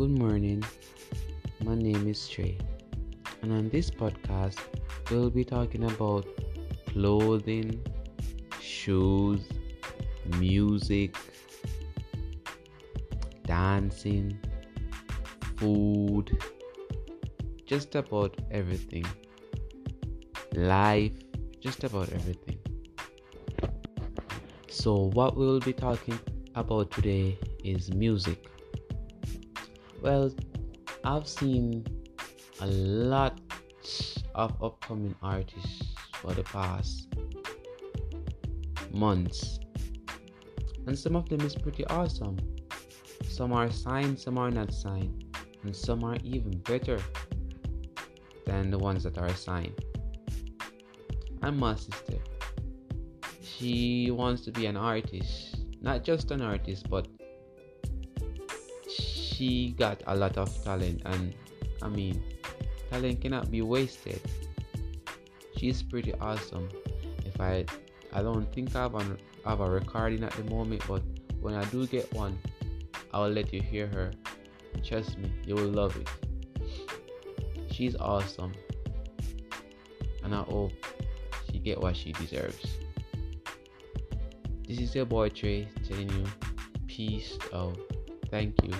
Good morning. My name is Trey, and on this podcast, we'll be talking about clothing, shoes, music, dancing, food, just about everything, life, just about everything. So, what we will be talking about today is music. Well, I've seen a lot of upcoming artists for the past months, and some of them is pretty awesome. Some are signed, some are not signed, and some are even better than the ones that are signed. I'm my sister. She wants to be an artist, not just an artist, but she got a lot of talent and I mean talent cannot be wasted. She's pretty awesome. If I I don't think I have, an, have a recording at the moment, but when I do get one, I'll let you hear her. Trust me, you will love it. She's awesome. And I hope she get what she deserves. This is your boy Trey telling you peace out. Thank you.